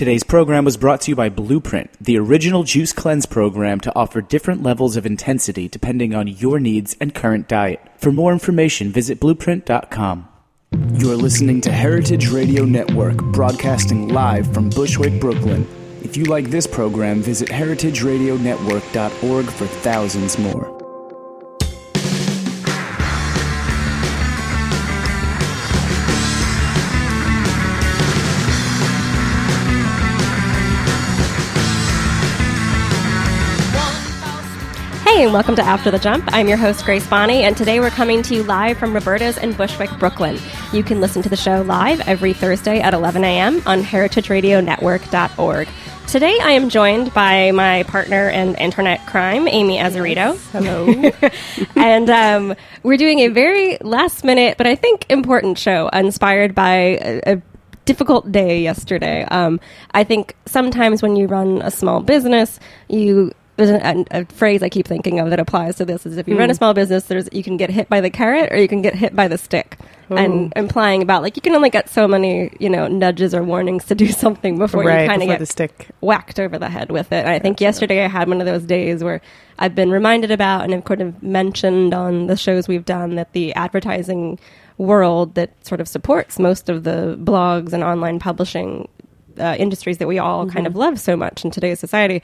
Today's program was brought to you by Blueprint, the original juice cleanse program to offer different levels of intensity depending on your needs and current diet. For more information, visit blueprint.com. You're listening to Heritage Radio Network, broadcasting live from Bushwick, Brooklyn. If you like this program, visit heritageradionetwork.org for thousands more. Hey, and welcome to After the Jump. I'm your host, Grace Bonney, and today we're coming to you live from Roberta's in Bushwick, Brooklyn. You can listen to the show live every Thursday at 11 a.m. on heritageradionetwork.org. Today I am joined by my partner in internet crime, Amy Azzarito. Hello. and um, we're doing a very last minute, but I think important show inspired by a, a difficult day yesterday. Um, I think sometimes when you run a small business, you there's a, a, phrase I keep thinking of that applies to this is if you run a small business, there's you can get hit by the carrot or you can get hit by the stick, and implying about like you can only get so many you know nudges or warnings to do something before Right, you kind of get the stick. whacked over the head with it. And I think yesterday I had one of those days where I've been reminded about and I've kind of mentioned on the shows we've done that the advertising world that sort of supports most of the blogs and online publishing uh, industries that we all kind of love so much in today's society,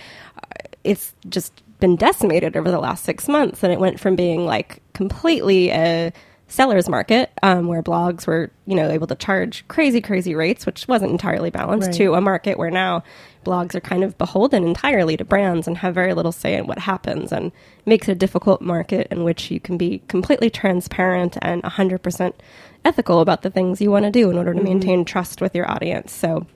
it's just been decimated over the last six months. And it went from being like completely a seller's market um, where blogs were, you know, able to charge crazy, crazy rates, which wasn't entirely balanced, Right. to a market where now blogs are kind of beholden entirely to brands and have very little say in what happens and makes it a difficult market in which you can be completely transparent and 100% ethical about the things you want to do in order to maintain trust with your audience. So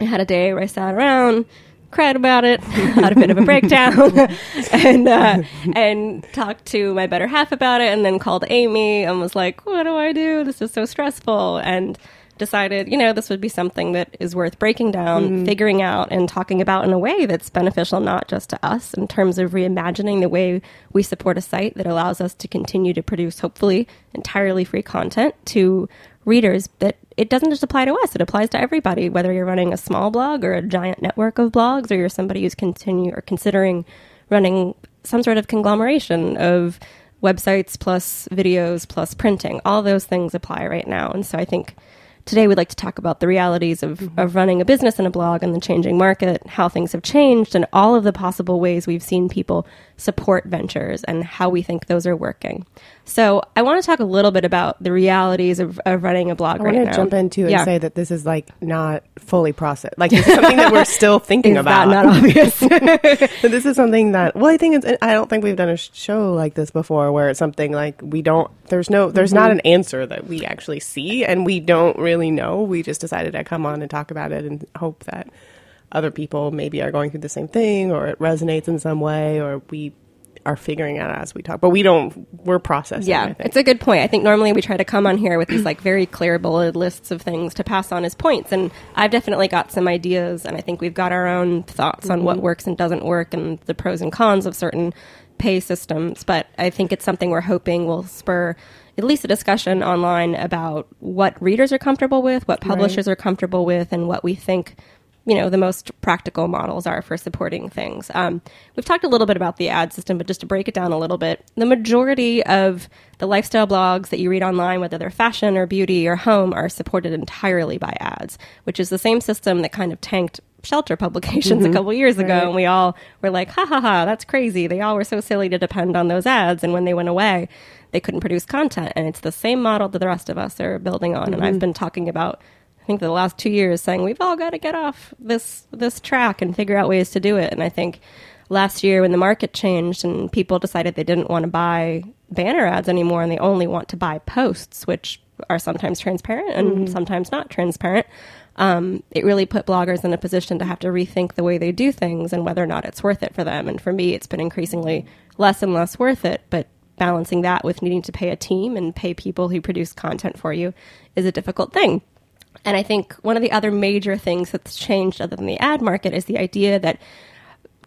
I had a day where I sat around, cried about it, had a bit of a breakdown, and uh, and talked to my better half about it, and then called Amy and was like, "What do I do? This is so stressful." And decided, you know, this would be something that is worth breaking down, figuring out, and talking about in a way that's beneficial not just to us in terms of reimagining the way we support a site that allows us to continue to produce, hopefully, entirely free content to readers that it doesn't just apply to us it applies to everybody whether you're running a small blog or a giant network of blogs or you're somebody who's continue or considering running some sort of conglomeration of websites plus videos plus printing. All those things apply right now. And so i think today we'd like to talk about the realities of, mm-hmm. of running a business and a blog and the changing market how things have changed and all of the possible ways we've seen people support ventures and how we think those are working so i want to talk a little bit about the realities of, of running a blog I right want to jump into and Yeah. say that this is like not fully processed. Like it's something that we're still thinking about. not obvious But this is something that well, I think it's. I don't think we've done a show like this before, where it's something like we don't. There's no. There's not Mm-hmm. an answer that we actually see, and we don't really know. We just decided to come on and talk about it and hope that other people maybe are going through the same thing, or it resonates in some way, or we are figuring out as we talk. But we don't. We're processing. I Yeah, it's a good point. I think normally we try to come on here with these like very clear bullet lists of things to pass on as points, and I've definitely got some ideas, and I think we've got our own thoughts on what mm-hmm. works and doesn't work, and the pros and cons of certain pay systems. But I think it's something we're hoping will spur at least a discussion online about what readers are comfortable with, what publishers are comfortable with, and what we think you know the most practical models are for supporting things. Um, we've talked a little bit about the ad system, but just to break it down a little bit, the majority of the lifestyle blogs that you read online, whether they're fashion or beauty or home, are supported entirely by ads, which is the same system that kind of tanked shelter publications a couple years ago, and we all were like, "Ha ha ha, that's crazy." They all were so silly to depend on those ads, and when they went away, they couldn't produce content. And it's the same model that the rest of us are building on. And I've been talking about I think the last two years saying we've all got to get off this this track and figure out ways to do it. And I think last year when the market changed and people decided they didn't want to buy banner ads anymore and they only want to buy posts, which are sometimes transparent and sometimes not transparent. Um, it really put bloggers in a position to have to rethink the way they do things and whether or not it's worth it for them. And for me, it's been increasingly less and less worth it. But balancing that with needing to pay a team and pay people who produce content for you is a difficult thing. And I think one of the other major things that's changed other than the ad market is the idea that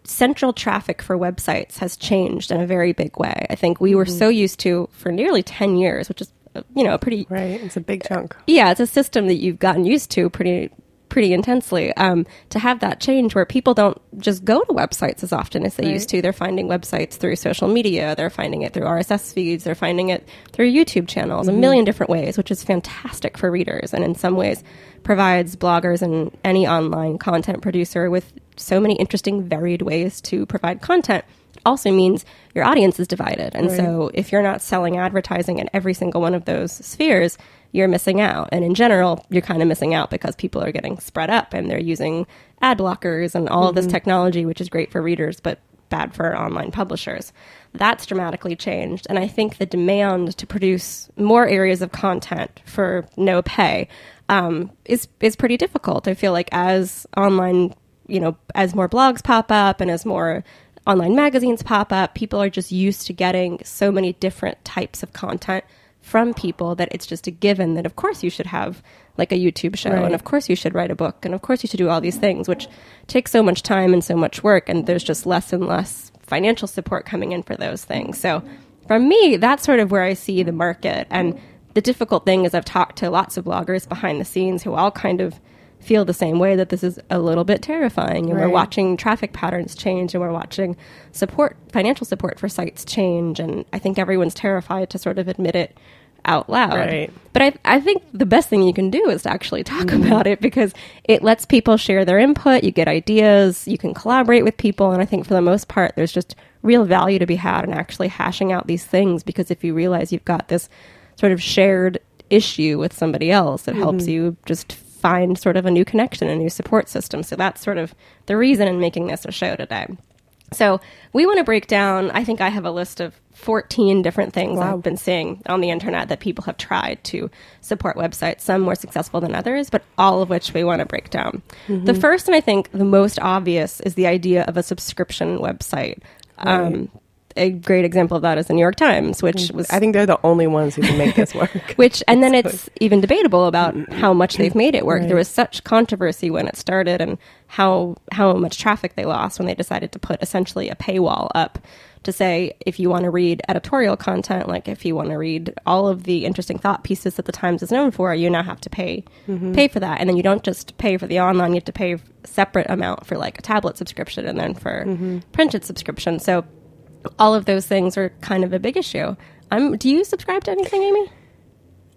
central traffic for websites has changed in a very big way. I think we were so used to for nearly 10 years, which is uh, you know, a pretty Right. It's a big chunk. yeah, it's a system that you've gotten used to pretty pretty intensely. Um, to have that change where people don't just go to websites as often as they used to. They're finding websites through social media. They're finding it through RSS feeds. They're finding it through YouTube channels, a million different ways, which is fantastic for readers. And in some ways, provides bloggers and any online content producer with so many interesting, varied ways to provide content also means your audience is divided. And so if you're not selling advertising in every single one of those spheres, you're missing out. And in general, you're kind of missing out because people are getting spread up and they're using ad blockers and all of this technology, which is great for readers, but bad for online publishers. That's dramatically changed. And I think the demand to produce more areas of content for no pay um, is is pretty difficult. I feel like as online, you know, as more blogs pop up and as more online magazines pop up, people are just used to getting so many different types of content from people that it's just a given that of course you should have like a YouTube show Right. and of course you should write a book and of course you should do all these things which takes so much time and so much work and there's just less and less financial support coming in for those things. So for me that's sort of where I see the market and the difficult thing is I've talked to lots of bloggers behind the scenes who all kind of feel the same way that this is a little bit terrifying and we're watching traffic patterns change and we're watching support financial support for sites change and I think everyone's terrified to sort of admit it out loud. Right. But I, I think the best thing you can do is to actually talk mm-hmm. about it because it lets people share their input. You get ideas, you can collaborate with people. And I think for the most part, there's just real value to be had in actually hashing out these things because if you realize you've got this sort of shared issue with somebody else, it helps mm-hmm. you just find sort of a new connection, a new support system. So that's sort of the reason in making this a show today. So we want to break down. I think I have a list of 14 different things I've been seeing on the internet that people have tried to support websites, some more successful than others, but all of which we want to break down. The first and I think the most obvious is the idea of a subscription website. Um, a great example of that is the New York Times, which mm. was I think they're the only ones who can make this work. which and then it's even debatable about how much they've made it work. There was such controversy when it started and how how much traffic they lost when they decided to put essentially a paywall up to say if you want to read editorial content, like if you want to read all of the interesting thought pieces that the Times is known for, you now have to pay mm-hmm. pay for that. And then you don't just pay for the online, you have to pay a separate amount for like a tablet subscription and then for mm-hmm. printed subscription. So all of those things are kind of a big issue. Um, do you subscribe to anything, Amy?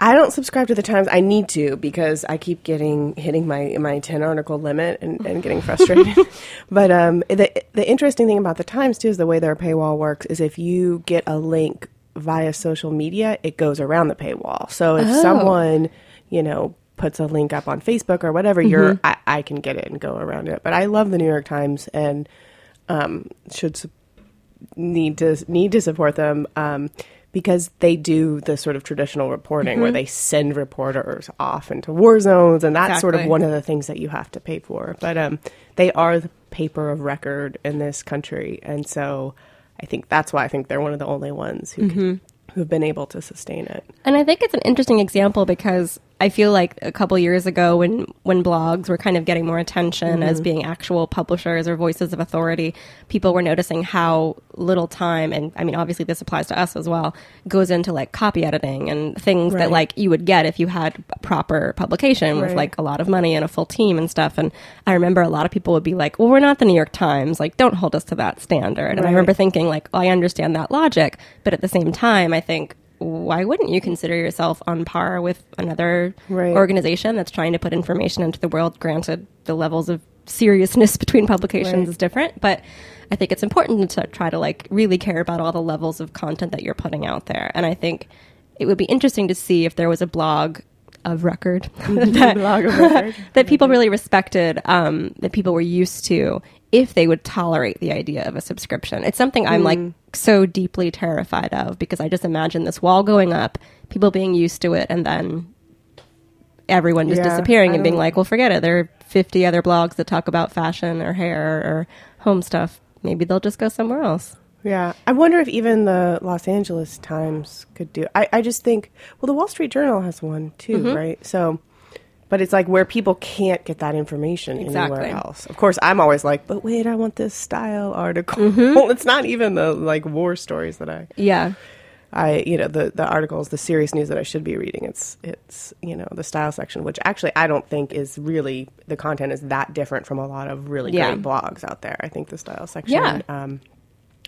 I don't subscribe to the Times. I need to because I keep getting hitting my my ten article limit and, and getting frustrated. but um, the the interesting thing about the Times too is the way their paywall works is if you get a link via social media, it goes around the paywall. So if someone you know puts a link up on Facebook or whatever, you're I, I can get it and go around it. But I love the New York Times and um, should su- need to need to support them um, because they do the sort of traditional reporting where they send reporters off into war zones, and that's sort of one of the things that you have to pay for. But um, they are the paper of record in this country, and so I think that's why I think they're one of the only ones who can, who have been able to sustain it. And I think it's an interesting example because I feel like a couple years ago when when blogs were kind of getting more attention as mm-hmm. being actual publishers or voices of authority, people were noticing how little time and I mean obviously this applies to us as well goes into like copy editing and things that like you would get if you had proper publication with like a lot of money and a full team and stuff. And I remember a lot of people would be like, "Well, we're not the New York Times, like don't hold us to that standard." And I remember thinking like, well, I understand that logic, but at the same time, I think why wouldn't you consider yourself on par with another Right. organization that's trying to put information into the world? Granted, the levels of seriousness between publications Right. is different, but I think it's important to try to like really care about all the levels of content that you're putting out there. And I think it would be interesting to see if there was a blog of record that, Blog of record. that people really respected, um, that people were used to, if they would tolerate the idea of a subscription. It's something I'm like hmm. so deeply terrified of because I just imagine this wall going up, people being used to it, and then everyone just Yeah, disappearing I and being like, well, forget it. There are 50 other blogs that talk about fashion or hair or home stuff. Maybe they'll just go somewhere else. Yeah, I wonder if even the Los Angeles Times could do. I, I just think, well, the Wall Street Journal has one too, mm-hmm. right? So, but it's like where people can't get that information Exactly. anywhere else. Of course, I'm always like, but wait, I want this style article. Well, it's not even the like war stories that I. Yeah. I, you know, the, the articles, the serious news that I should be reading. It's, it's, you know, the style section, which actually I don't think is really, the content is that different from a lot of really Yeah. great blogs out there. I think the style section, Yeah. um,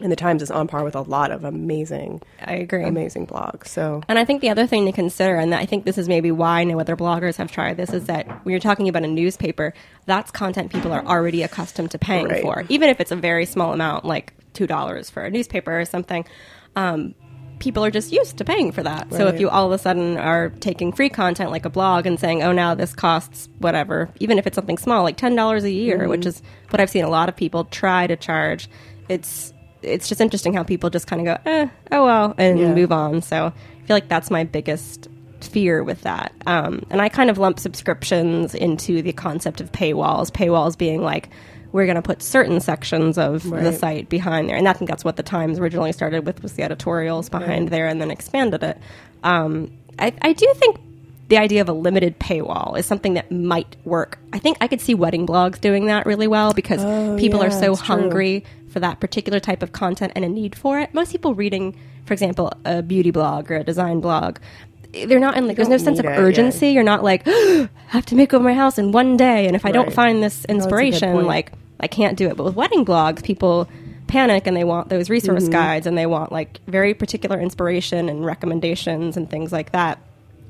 in the Times is on par with a lot of amazing, I agree. amazing blogs. So, And I think the other thing to consider, and I think this is maybe why no other bloggers have tried this, is that when you're talking about a newspaper, that's content people are already accustomed to paying Right. for, even if it's a very small amount, like two dollars for a newspaper or something. Um, people are just used to paying for that. So if you all of a sudden are taking free content like a blog and saying, "Oh, now this costs whatever," even if it's something small, like ten dollars a year, which is what I've seen a lot of people try to charge, it's it's just interesting how people just kind of go, eh, "Oh well," and Yeah. move on. So I feel like that's my biggest fear with that. Um, and I kind of lump subscriptions into the concept of paywalls. Paywalls being like we're going to put certain sections of the site behind there, and I think that's what the Times originally started with was the editorials behind there, and then expanded it. Um, I, I do think the idea of a limited paywall is something that might work. I think I could see wedding blogs doing that really well because Oh, people are so it's true. hungry for that particular type of content and a need for it. Most people reading, for example, a beauty blog or a design blog, they're not in like there's no sense of yeah. urgency. You're not like I have to make over my house in one day, and if I don't find this inspiration, point. like I can't do it. But with wedding blogs, people panic and they want those resource Mm-hmm. guides and they want like very particular inspiration and recommendations and things like that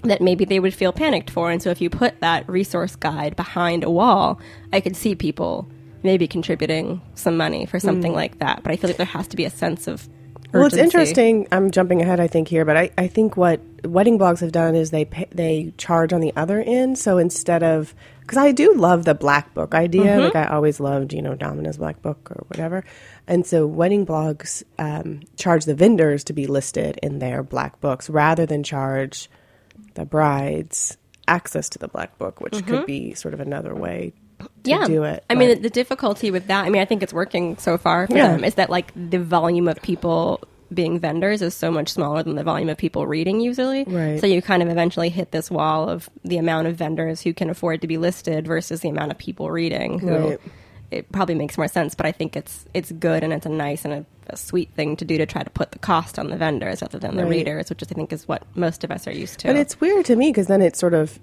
that maybe they would feel panicked for. And so if you put that resource guide behind a wall, I could see people maybe contributing some money for something like that. But I feel like there has to be a sense of Mm. well, it's interesting. I'm jumping ahead, I think, here, but I, I think what wedding blogs have done is they pay, they charge on the other end. So instead of because I do love the black book idea, Mm-hmm. like I always loved, you know, Domino's black book or whatever. And so wedding blogs um, charge the vendors to be listed in their black books rather than charge the brides access to the black book, which could mm-hmm. be sort of another way to yeah. do it. I mean, the, the difficulty with that, I mean, I think it's working so far for Yeah. them, is that like the volume of people being vendors is so much smaller than the volume of people reading usually. Right. So you kind of eventually hit this wall of the amount of vendors who can afford to be listed versus the amount of people reading who Right. it probably makes more sense, but I think it's it's good and it's a nice and a, a sweet thing to do to try to put the cost on the vendors rather than the Right. readers, which is, I think is what most of us are used to. But it's weird to me because then it's sort of.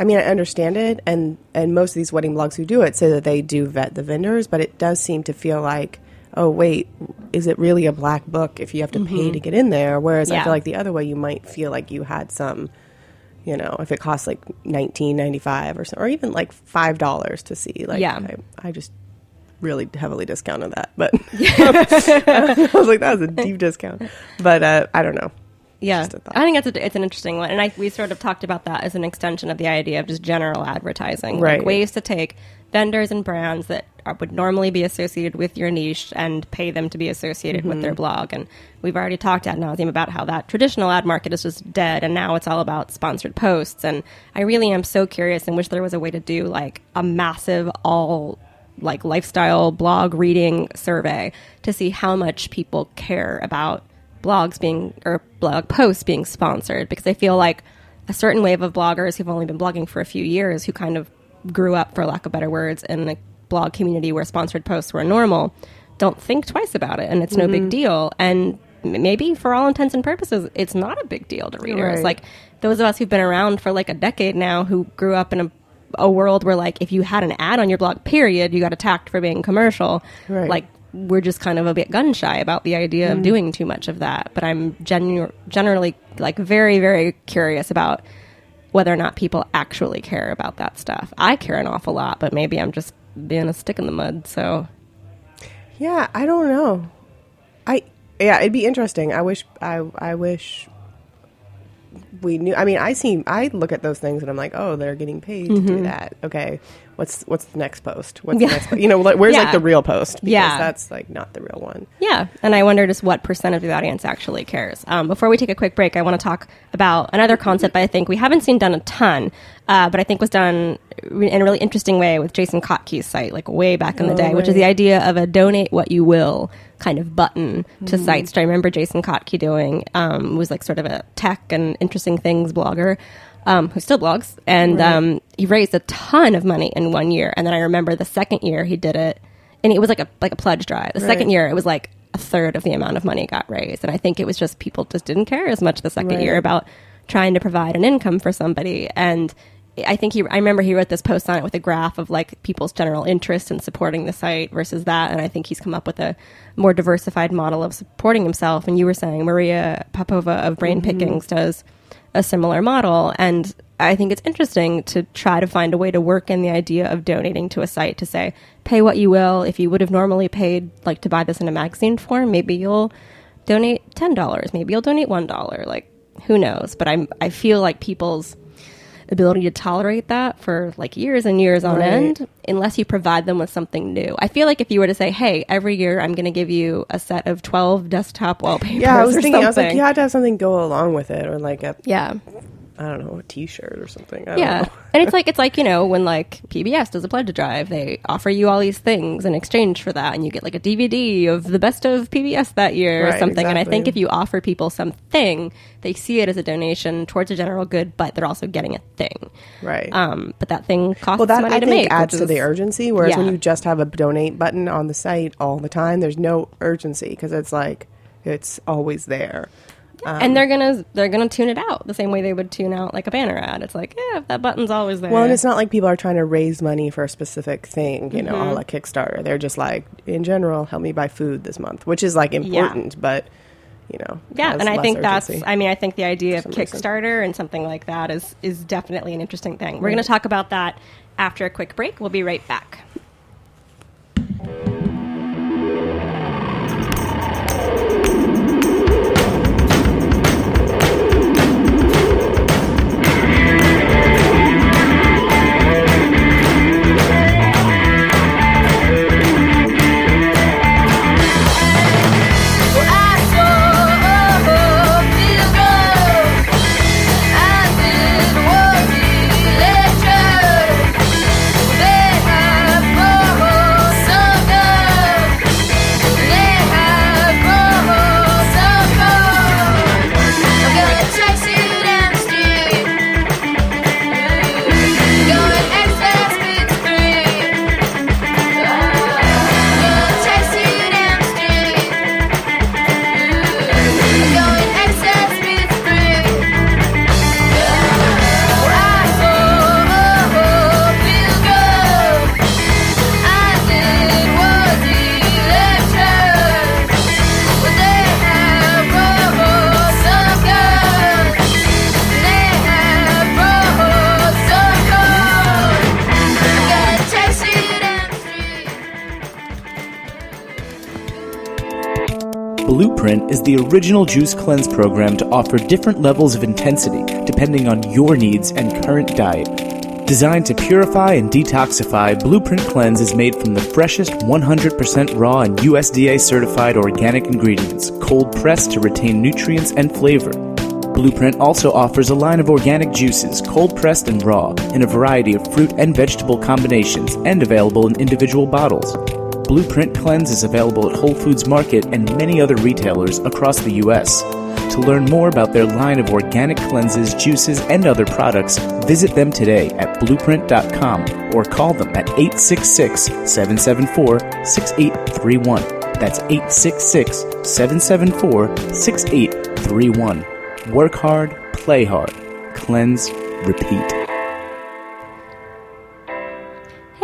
I mean, I understand it, and and most of these wedding blogs who do it say that they do vet the vendors, but it does seem to feel like, oh wait, is it really a black book if you have to pay mm-hmm. to get in there? Whereas I feel like the other way, you might feel like you had some, you know, if it costs like nineteen ninety five or so, or even like five dollars to see. Like, Yeah. I, I just really heavily discounted that, but I was like, that was a deep discount. But uh, I don't know. Yeah, Just a thought. I think that's a, it's an interesting one, and I, we sort of talked about that as an extension of the idea of just general advertising, like Right. ways to take vendors and brands that are, would normally be associated with your niche and pay them to be associated with Mm-hmm. their blog. And we've already talked ad nauseum about how that traditional ad market is just dead, and now it's all about sponsored posts. And I really am so curious and wish there was a way to do like a massive all like lifestyle blog reading survey to see how much people care about blogs being or blog posts being sponsored. Because I feel like a certain wave of bloggers who've only been blogging for a few years who kind of grew up for lack of better words in a blog community where sponsored posts were normal don't think twice about it and it's no big mm-hmm. deal. And maybe for all intents and purposes it's not a big deal to readers. Right. like those of us who've been around for like a decade now who grew up in a a world where like if you had an ad on your blog period you got attacked for being commercial Right. like we're just kind of a bit gun shy about the idea of mm. doing too much of that. But I'm genu- generally like very, very curious about whether or not people actually care about that stuff. I care an awful lot, but maybe I'm just being a stick in the mud. So Yeah, I don't know. I yeah, it'd be interesting. I wish I I wish we knew. I mean, I see. I look at those things and I'm like, oh, they're getting paid to do mm-hmm. that. Okay, what's what's the next post? What's. Yeah. the next? po- You know, like, where's Yeah. like the real post? Because Yeah. that's like not the real one. Yeah, and I wonder just what percent of the audience actually cares. Um, before we take a quick break, I want to talk about another concept I think we haven't seen done a ton, uh, but I think was done in a really interesting way with Jason Kottke's site, like way back in the Oh, day, which is the idea of a donate what you will kind of button to Mm-hmm. sites. I remember Jason Kotke doing. Um, was like sort of a tech and interesting things blogger. Um, who still blogs, and um, he raised a ton of money in one year. And then I remember the second year he did it, and it was like a like a pledge drive. The second year it was like a third of the amount of money got raised. And I think it was just people just didn't care as much the second Right. year about trying to provide an income for somebody. And I think he, I remember he wrote this post on it with a graph of like people's general interest in supporting the site versus that. And I think he's come up with a more diversified model of supporting himself. And you were saying Maria Popova of Brain Pickings does a similar model. And I think it's interesting to try to find a way to work in the idea of donating to a site to say, pay what you will. If you would have normally paid, like to buy this in a magazine form, maybe you'll donate $10. Maybe you'll donate $1. Like, who knows? But I'm, I feel like people's ability to tolerate that for like years and years on Right. end unless you provide them with something new. I feel like if you were to say, "Hey, every year I'm going to give you a set of 12 desktop wallpapers." Yeah, I was thinking. I was like, you have to have something go along with it, or like a, yeah. I don't know, a T-shirt or something. I don't Yeah. know. and it's like it's like, you know, when like PBS does a pledge drive, they offer you all these things in exchange for that and you get like a DVD of the best of PBS that year or Right, something. And I think if you offer people something, they see it as a donation towards a general good, but they're also getting a thing. Right. Um, but that thing costs well, that money I to think make. adds which to the urgency. Whereas when you just have a donate button on the site all the time, there's no urgency because it's like it's always there. And they're gonna they're gonna tune it out the same way they would tune out like a banner ad. It's like, yeah, if that button's always there. Well, and it's not like people are trying to raise money for a specific thing, you know, Mm-hmm. a la Kickstarter. They're just like, in general, help me buy food this month, which is like important, but you know, Yeah, and I think that's. I mean, I think the idea of some reason. Kickstarter and something like that is is definitely an interesting thing. We're going to talk about that after a quick break. We'll be right back. Is the original juice cleanse program to offer different levels of intensity depending on your needs and current diet. Designed to purify and detoxify, Blueprint Cleanse is made from the freshest 100% raw and USDA certified organic ingredients, cold pressed to retain nutrients and flavor. Blueprint also offers a line of organic juices, cold pressed and raw, in a variety of fruit and vegetable combinations and available in individual bottles. Blueprint Cleanse is available at Whole Foods Market and many other retailers across the U.S. To learn more about their line of organic cleanses, juices, and other products, visit them today at blueprint.com or call them at 866 774 6831. That's 866 774 6831. Work hard, play hard. Cleanse, repeat.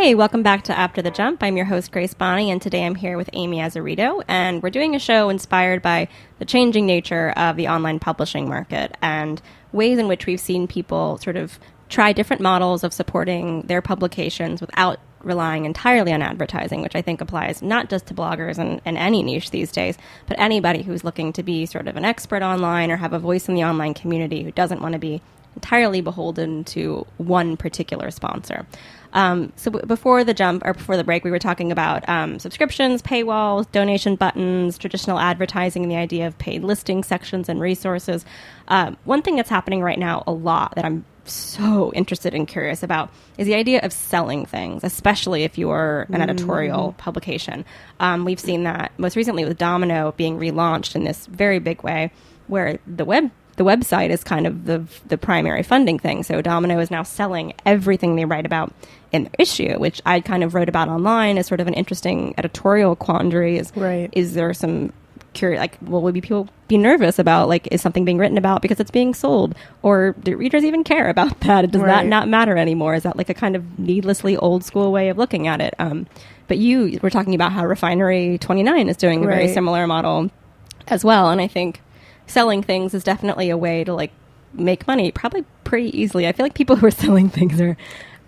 Hey, welcome back to After the Jump. I'm your host, Grace Bonney, and today I'm here with Amy Azzarito, and we're doing a show inspired by the changing nature of the online publishing market and ways in which we've seen people sort of try different models of supporting their publications without relying entirely on advertising, which I think applies not just to bloggers and, and any niche these days, but anybody who's looking to be sort of an expert online or have a voice in the online community who doesn't want to be entirely beholden to one particular sponsor. Um, so b- before the jump or before the break, we were talking about um, subscriptions, paywalls, donation buttons, traditional advertising, and the idea of paid listing sections and resources. Um, one thing that's happening right now a lot that I'm so interested and curious about is the idea of selling things, especially if you're an editorial publication. Um, we've seen that most recently with Domino being relaunched in this very big way, where the web the website is kind of the the primary funding thing. So Domino is now selling everything they write about in their issue, which I kind of wrote about online as sort of an interesting editorial quandary. Is Right. is there some curious like well would be people be nervous about? Like is something being written about because it's being sold? Or do readers even care about that? Does that not matter anymore. Is that like a kind of needlessly old school way of looking at it? Um, but you were talking about how refinery 29 is doing a very similar model as well. And i think selling things is definitely a way to like make money probably pretty easily i feel like people who are selling things are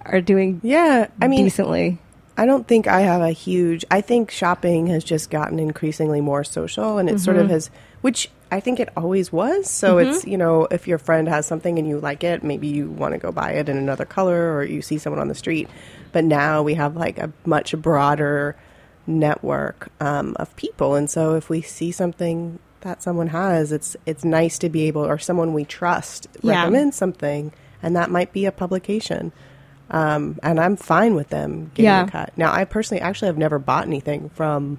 are doing Yeah, I mean, decently I don't think I have a huge. I think shopping has just gotten increasingly more social, and it sort Mm-hmm. of has, which I think it always was. So it's you know, if your friend has something and you like it, maybe you want to go buy it in another color, or you see someone on the street. But now we have like a much broader network um, of people, and so if we see something that someone has, it's it's nice to be able, or someone we trust Yeah. recommend something, and that might be a publication. Um, and I'm fine with them getting Yeah. a cut. Now, I personally actually have never bought anything from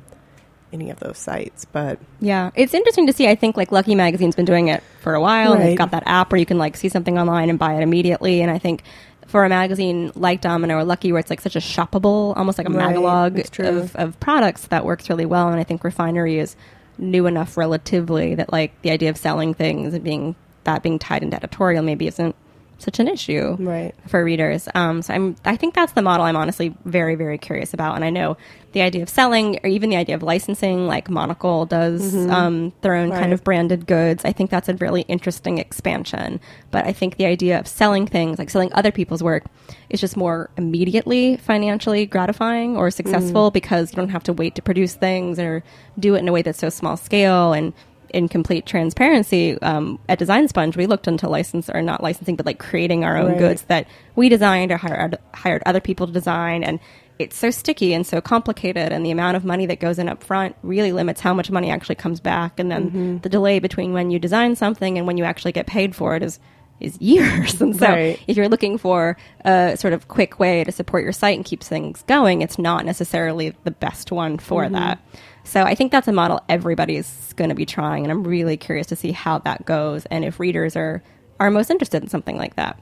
any of those sites, but Yeah, it's interesting to see. I think like Lucky Magazine's been doing it for a while. and They've got that app where you can like see something online and buy it immediately. And I think for a magazine like Domino or Lucky, where it's like such a shoppable, almost like a Right, magalog of, of products, that works really well. And I think Refinery is new enough relatively that like the idea of selling things and being that being tied into editorial maybe isn't such an issue Right. for readers. Um, so I'm, I think that's the model I'm honestly very, very curious about. And I know the idea of selling or even the idea of licensing, like Monocle does um, their own kind of branded goods. I think that's a really interesting expansion. But I think the idea of selling things, like selling other people's work, is just more immediately financially gratifying or successful because you don't have to wait to produce things or do it in a way that's so small scale and in complete transparency, um, at Design Sponge, we looked into license or not licensing, but like creating our own Right. goods that we designed or hired, hired other people to design. And it's so sticky and so complicated. And the amount of money that goes in up front really limits how much money actually comes back. And then the delay between when you design something and when you actually get paid for it is is years. And so Right. if you're looking for a sort of quick way to support your site and keep things going, it's not necessarily the best one for Mm-hmm. that. So I think that's a model everybody's going to be trying, and I'm really curious to see how that goes and if readers are are most interested in something like that.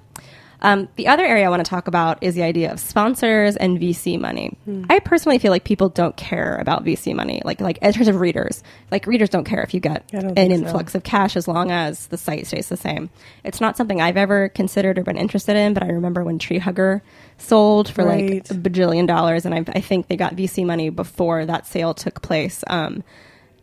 Um, the other area I want to talk about is the idea of sponsors and VC money. Hmm. I personally feel like people don't care about VC money, like like in terms of readers. Like readers don't care if you get an think so. influx of cash as long as the site stays the same. It's not something I've ever considered or been interested in, but I remember when Tree Hugger sold for Right. like a bajillion dollars, and I, I think they got VC money before that sale took place. Um,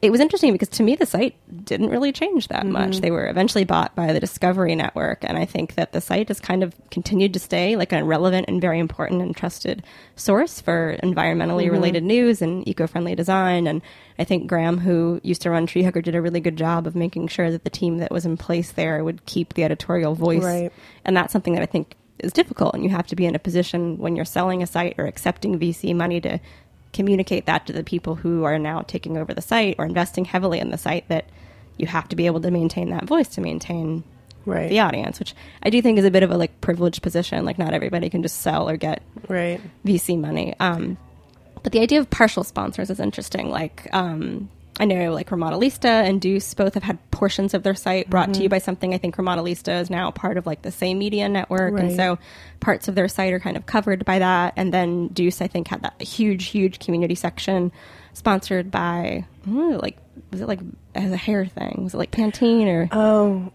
it was interesting because to me the site didn't really change that Mm-hmm. much. They were eventually bought by the Discovery Network, and I think that the site has kind of continued to stay like a relevant and very important and trusted source for environmentally Mm-hmm. related news and eco-friendly design. And I think Graham, who used to run Tree Hugger, did a really good job of making sure that the team that was in place there would keep the editorial voice. Right. And that's something that I think is difficult, and you have to be in a position when you're selling a site or accepting VC money to communicate that to the people who are now taking over the site or investing heavily in the site that you have to be able to maintain that voice to maintain Right. the audience, which I do think is a bit of a like privileged position. Like not everybody can just sell or get Right. VC money. Um, but the idea of partial sponsors is interesting. Like, um, I know like Remodelista and Deuce both have had portions of their site brought Mm-hmm. to you by something. I think Remodelista is now part of like the same media network. And so parts of their site are kind of covered by that. And then Deuce, I think, had that huge, huge community section sponsored by, like, was it like as a hair thing? Was it like Pantene or Oh,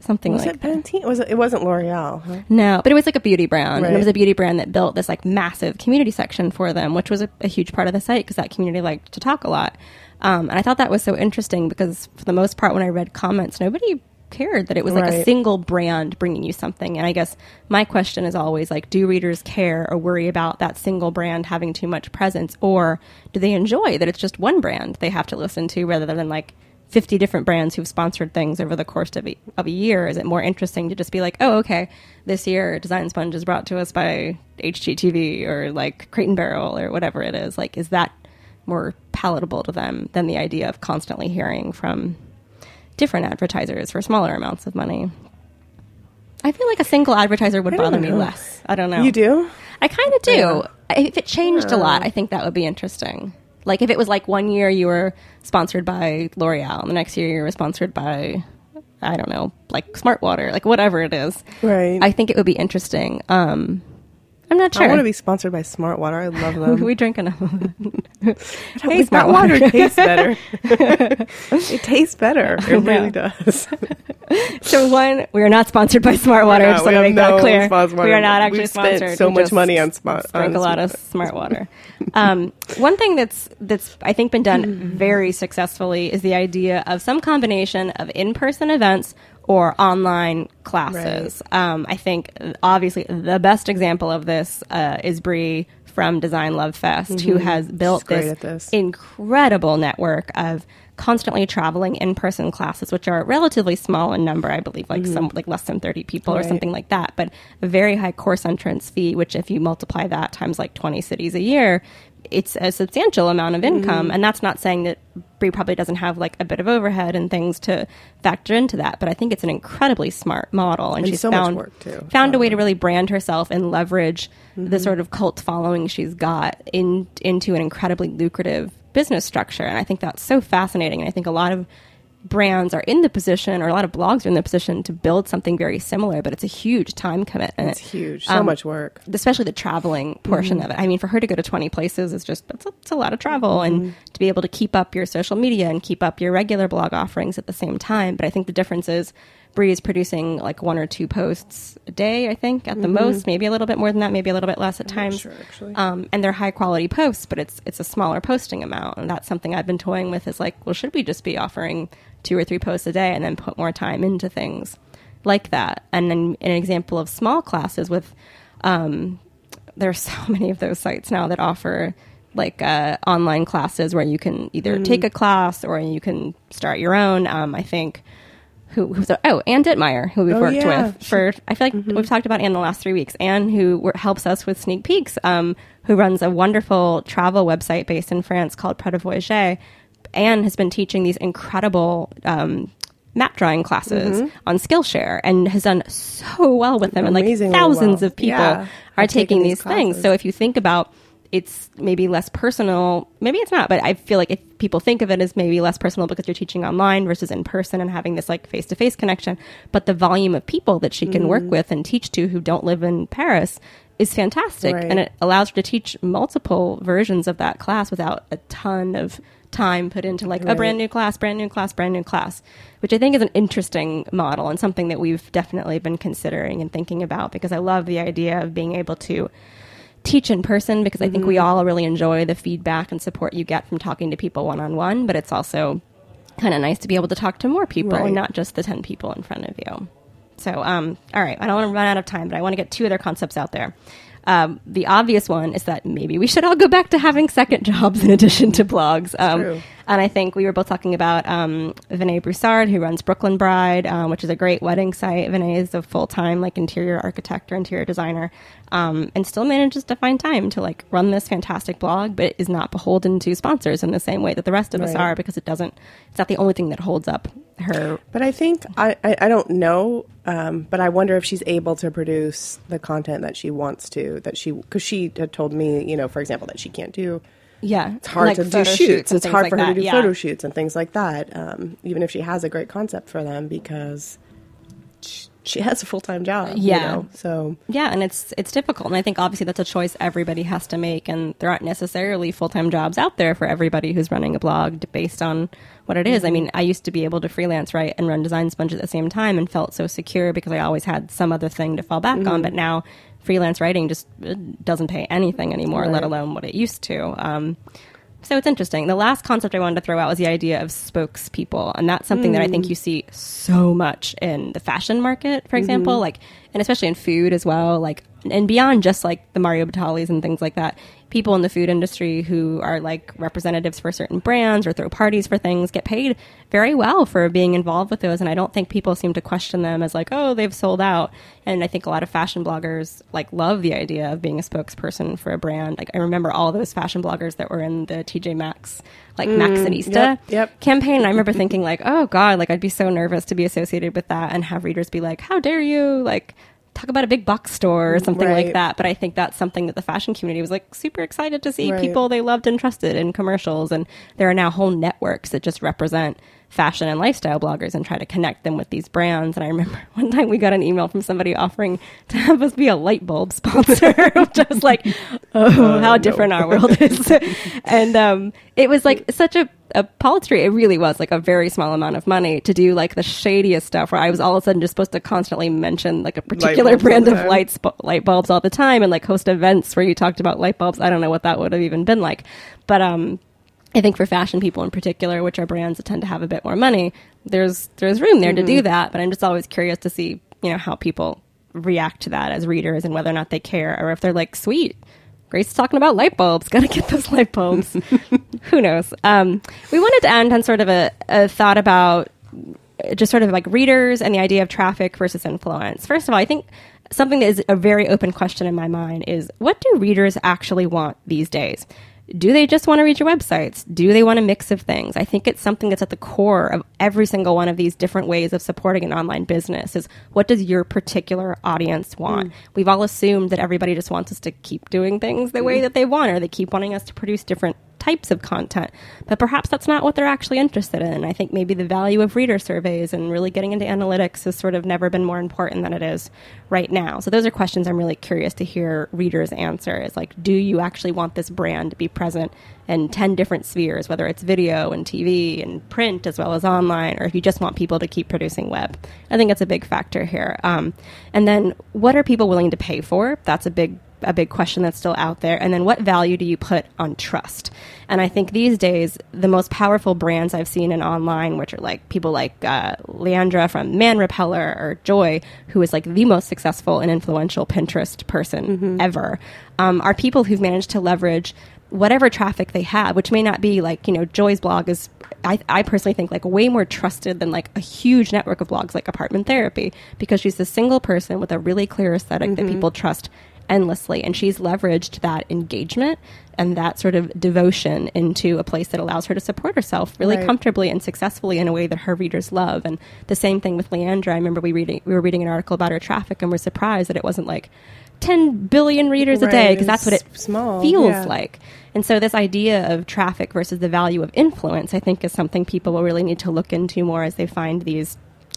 something was like it that? Pantene? Was it? It wasn't L'Oreal. Huh? No, but it was like a beauty brand. And it was a beauty brand that built this like massive community section for them, which was a, a huge part of the site because that community liked to talk a lot. Um, and I thought that was so interesting because for the most part, when I read comments, nobody cared that it was like a single brand bringing you something. And I guess my question is always like, do readers care or worry about that single brand having too much presence, or do they enjoy that it's just one brand they have to listen to rather than like 50 different brands who've sponsored things over the course of a, of a year? Is it more interesting to just be like, oh, okay, this year Design Sponge is brought to us by HGTV or like Crate and Barrel or whatever it is? Like, is that more palatable to them than the idea of constantly hearing from different advertisers for smaller amounts of money? I feel like a single advertiser would bother me less. I don't know. You do? I kind of do. Yeah. If it changed a lot, I think that would be interesting. Like if it was like one year you were sponsored by L'Oreal, and the next year you were sponsored by, I don't know, like Smart Water, like whatever it is. Right. I think it would be interesting. Um, I'm not sure. I want to be sponsored by Smart Water. I love them. we drink enough. Hey, hey, that Smart water Water. tastes better. it tastes better. It really does. so one, we are not sponsored by Smart Water. Not. just want to make that clear. We are not actually We've spent so We much money on Smart- Drink on a lot of Smart- Smart Water. um, one thing that's that's I think been done Mm-hmm. very successfully is the idea of some combination of in-person events or online classes. Um, I think obviously the best example of this uh, is Bri from Design Love Fest, who has built Mm-hmm. this, this. incredible network of constantly traveling in-person classes, which are relatively small in number. I believe like some like less than thirty people or something like that, but a very high course entrance fee. Which, if you multiply that times like twenty cities a year, it's a substantial amount of income. And that's not saying that Bri probably doesn't have like a bit of overhead and things to factor into that, but I think it's an incredibly smart model, and, And she's so found found a way to really brand herself and leverage the sort of cult following she's got in into an incredibly lucrative business structure. And I think that's so fascinating. And I think a lot of brands are in the position, or a lot of blogs are in the position to build something very similar, but it's a huge time commitment. It's huge. So Um, much work. especially the traveling portion Mm-hmm. of it. I mean, for her to go to 20 places is just, it's a, it's a lot of travel and Mm-hmm. to be able to keep up your social media and keep up your regular blog offerings at the same time. But I think the difference is Bri is producing like one or two posts a day, I think, at the most, maybe a little bit more than that, maybe a little bit less at times. Mm-hmm. sure, actually. Um, and they're high quality posts, but it's, it's a smaller posting amount. And that's something I've been toying with is like, well, should we just be offering two or three posts a day and then put more time into things like that? And then an example of small classes with, um, there's so many of those sites now that offer like uh, online classes where you can either take a class or you can start your own. Um, I think who who's oh Anne Ditmeyer who we've Oh, worked yeah. with for I feel like we've talked about Anne the last three weeks. Anne who helps us with sneak peeks, um, who runs a wonderful travel website based in France called Pret a Voyager. Anne has been teaching these incredible um, map drawing classes on Skillshare and has done so well with them. And like thousands well. of people Yeah. are taking these these things. So if you think about it's maybe less personal, maybe it's not, but I feel like if people think of it as maybe less personal because you're teaching online versus in person and having this like face to face connection, but the volume of people that she can Mm-hmm. work with and teach to who don't live in Paris is fantastic. Right. And it allows her to teach multiple versions of that class without a ton of time put into like a brand new class, brand new class, brand new class, which I think is an interesting model and something that we've definitely been considering and thinking about because I love the idea of being able to teach in person because I think we all really enjoy the feedback and support you get from talking to people one on one, but it's also kind of nice to be able to talk to more people Right. and not just the 10 people in front of you. So, um, all right, I don't want to run out of time, but I want to get two other concepts out there. Um, the obvious one is that maybe we should all go back to having second jobs in addition to blogs. Um. And I think we were both talking about um, Vane Broussard, who runs Brooklyn Bride, um, which is a great wedding site. Vinay is a full time like interior architect or interior designer, um, and still manages to find time to like run this fantastic blog, but is not beholden to sponsors in the same way that the rest of us are because it doesn't. It's not the only thing that holds up her. But I think I, I, I don't know, um, but I wonder if she's able to produce the content that she wants to. That she because she had told me, you know, for example, that she can't do. Yeah, It's hard like to do shoots. It's hard like for her to do Yeah. photo shoots and things like that. Um, even if she has a great concept for them, because she, she has a full time job. you Yeah. know? So Yeah, and it's it's difficult, and I think obviously that's a choice everybody has to make, and there aren't necessarily full time jobs out there for everybody who's running a blog based on what it is. I mean, I used to be able to freelance write and run Design Sponge at the same time, and felt so secure because I always had some other thing to fall back on. But now, freelance writing just uh, doesn't pay anything anymore, let alone what it used to. Um, so it's interesting. The last concept I wanted to throw out was the idea of spokespeople, and that's something that I think you see so much in the fashion market, for example, like, and especially in food as well, like, and beyond just like the Mario Batalis and things like that. People in the food industry who are like representatives for certain brands or throw parties for things get paid very well for being involved with those, and I don't think people seem to question them as like, oh, they've sold out. And I think a lot of fashion bloggers like love the idea of being a spokesperson for a brand. Like I remember all those fashion bloggers that were in the TJ Maxx, like mm, Maxxinista yep, yep. campaign. And I remember thinking like, oh god, like I'd be so nervous to be associated with that and have readers be like, how dare you, like talk about a big box store or something like that. But I think that's something that the fashion community was like super excited to see Right. people they loved and trusted in commercials. And there are now whole networks that just represent fashion and lifestyle bloggers and try to connect them with these brands. And I remember one time we got an email from somebody offering to have us be a light bulb sponsor, which I was like, oh, how different our world is. and um, it was like such a, a paltry, it really was like a very small amount of money to do like the shadiest stuff where I was all of a sudden just supposed to constantly mention like a particular brand of time. lights, light bulbs all the time and like host events where you talked about light bulbs. I don't know what that would have even been like. But, um, I think for fashion people in particular, which are brands that tend to have a bit more money, there's there's room there to do that. But I'm just always curious to see you know how people react to that as readers and whether or not they care or if they're like, sweet, Grace is talking about light bulbs. Got to get those light bulbs. Who knows? Um, we wanted to end on sort of a, a thought about just sort of like readers and the idea of traffic versus influence. First of all, I think something that is a very open question in my mind is what do readers actually want these days? Do they just want to read your websites? Do they want a mix of things? I think it's something that's at the core of every single one of these different ways of supporting an online business is what does your particular audience want? Mm. We've all assumed that everybody just wants us to keep doing things the way mm. that they want or they keep wanting us to produce different types of content. But perhaps that's not what they're actually interested in. I think maybe the value of reader surveys and really getting into analytics has sort of never been more important than it is right now. So those are questions I'm really curious to hear readers answer is like, do you actually want this brand to be present in 10 different spheres, whether it's video and TV and print as well as online, or if you just want people to keep producing web? I think that's a big factor here. Um, and then what are people willing to pay for? That's a big a big question that's still out there. And then what value do you put on trust? And I think these days, the most powerful brands I've seen in online, which are like people like uh, Leandra from Man Repeller or Joy, who is like the most successful and influential Pinterest person ever, um, are people who've managed to leverage whatever traffic they have, which may not be like, you know, Joy's blog is, I, I personally think, like way more trusted than like a huge network of blogs like Apartment Therapy because she's a single person with a really clear esthetic that people trust endlessly. And she's leveraged that engagement and that sort of devotion into a place that allows her to support herself really Right. comfortably and successfully in a way that her readers love. And the same thing with Leandra. I remember we reading we were reading an article about her traffic and we're surprised that it wasn't like 10 billion readers a day because that's what it small, feels yeah. like. And so this idea of traffic versus the value of influence, I think, is something people will really need to look into more as they find these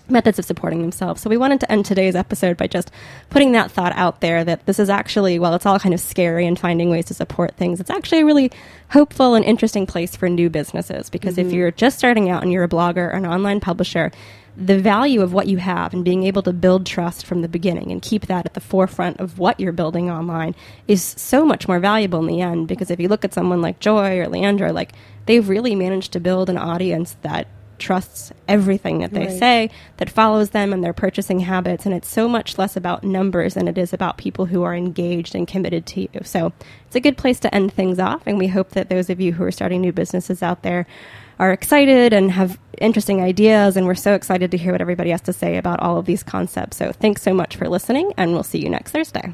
methods of supporting themselves. So we wanted to end today's episode by just putting that thought out there that this is actually, while it's all kind of scary and finding ways to support things, it's actually a really hopeful and interesting place for new businesses. Because if mm-hmm. you're just starting out and you're a blogger or an online publisher, the value of what you have and being able to build trust from the beginning and keep that at the forefront of what you're building online is so much more valuable in the end because if you look at someone like Joy or Leandra like they've really managed to build an audience that trusts everything that they Right. say that follows them and their purchasing habits and it's so much less about numbers than it is about people who are engaged and committed to you. So it's a good place to end things off and we hope that those of you who are starting new businesses out there are excited and have interesting ideas and we're so excited to hear what everybody has to say about all of these concepts. So thanks so much for listening and we'll see you next thursday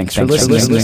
Thanks, for listening.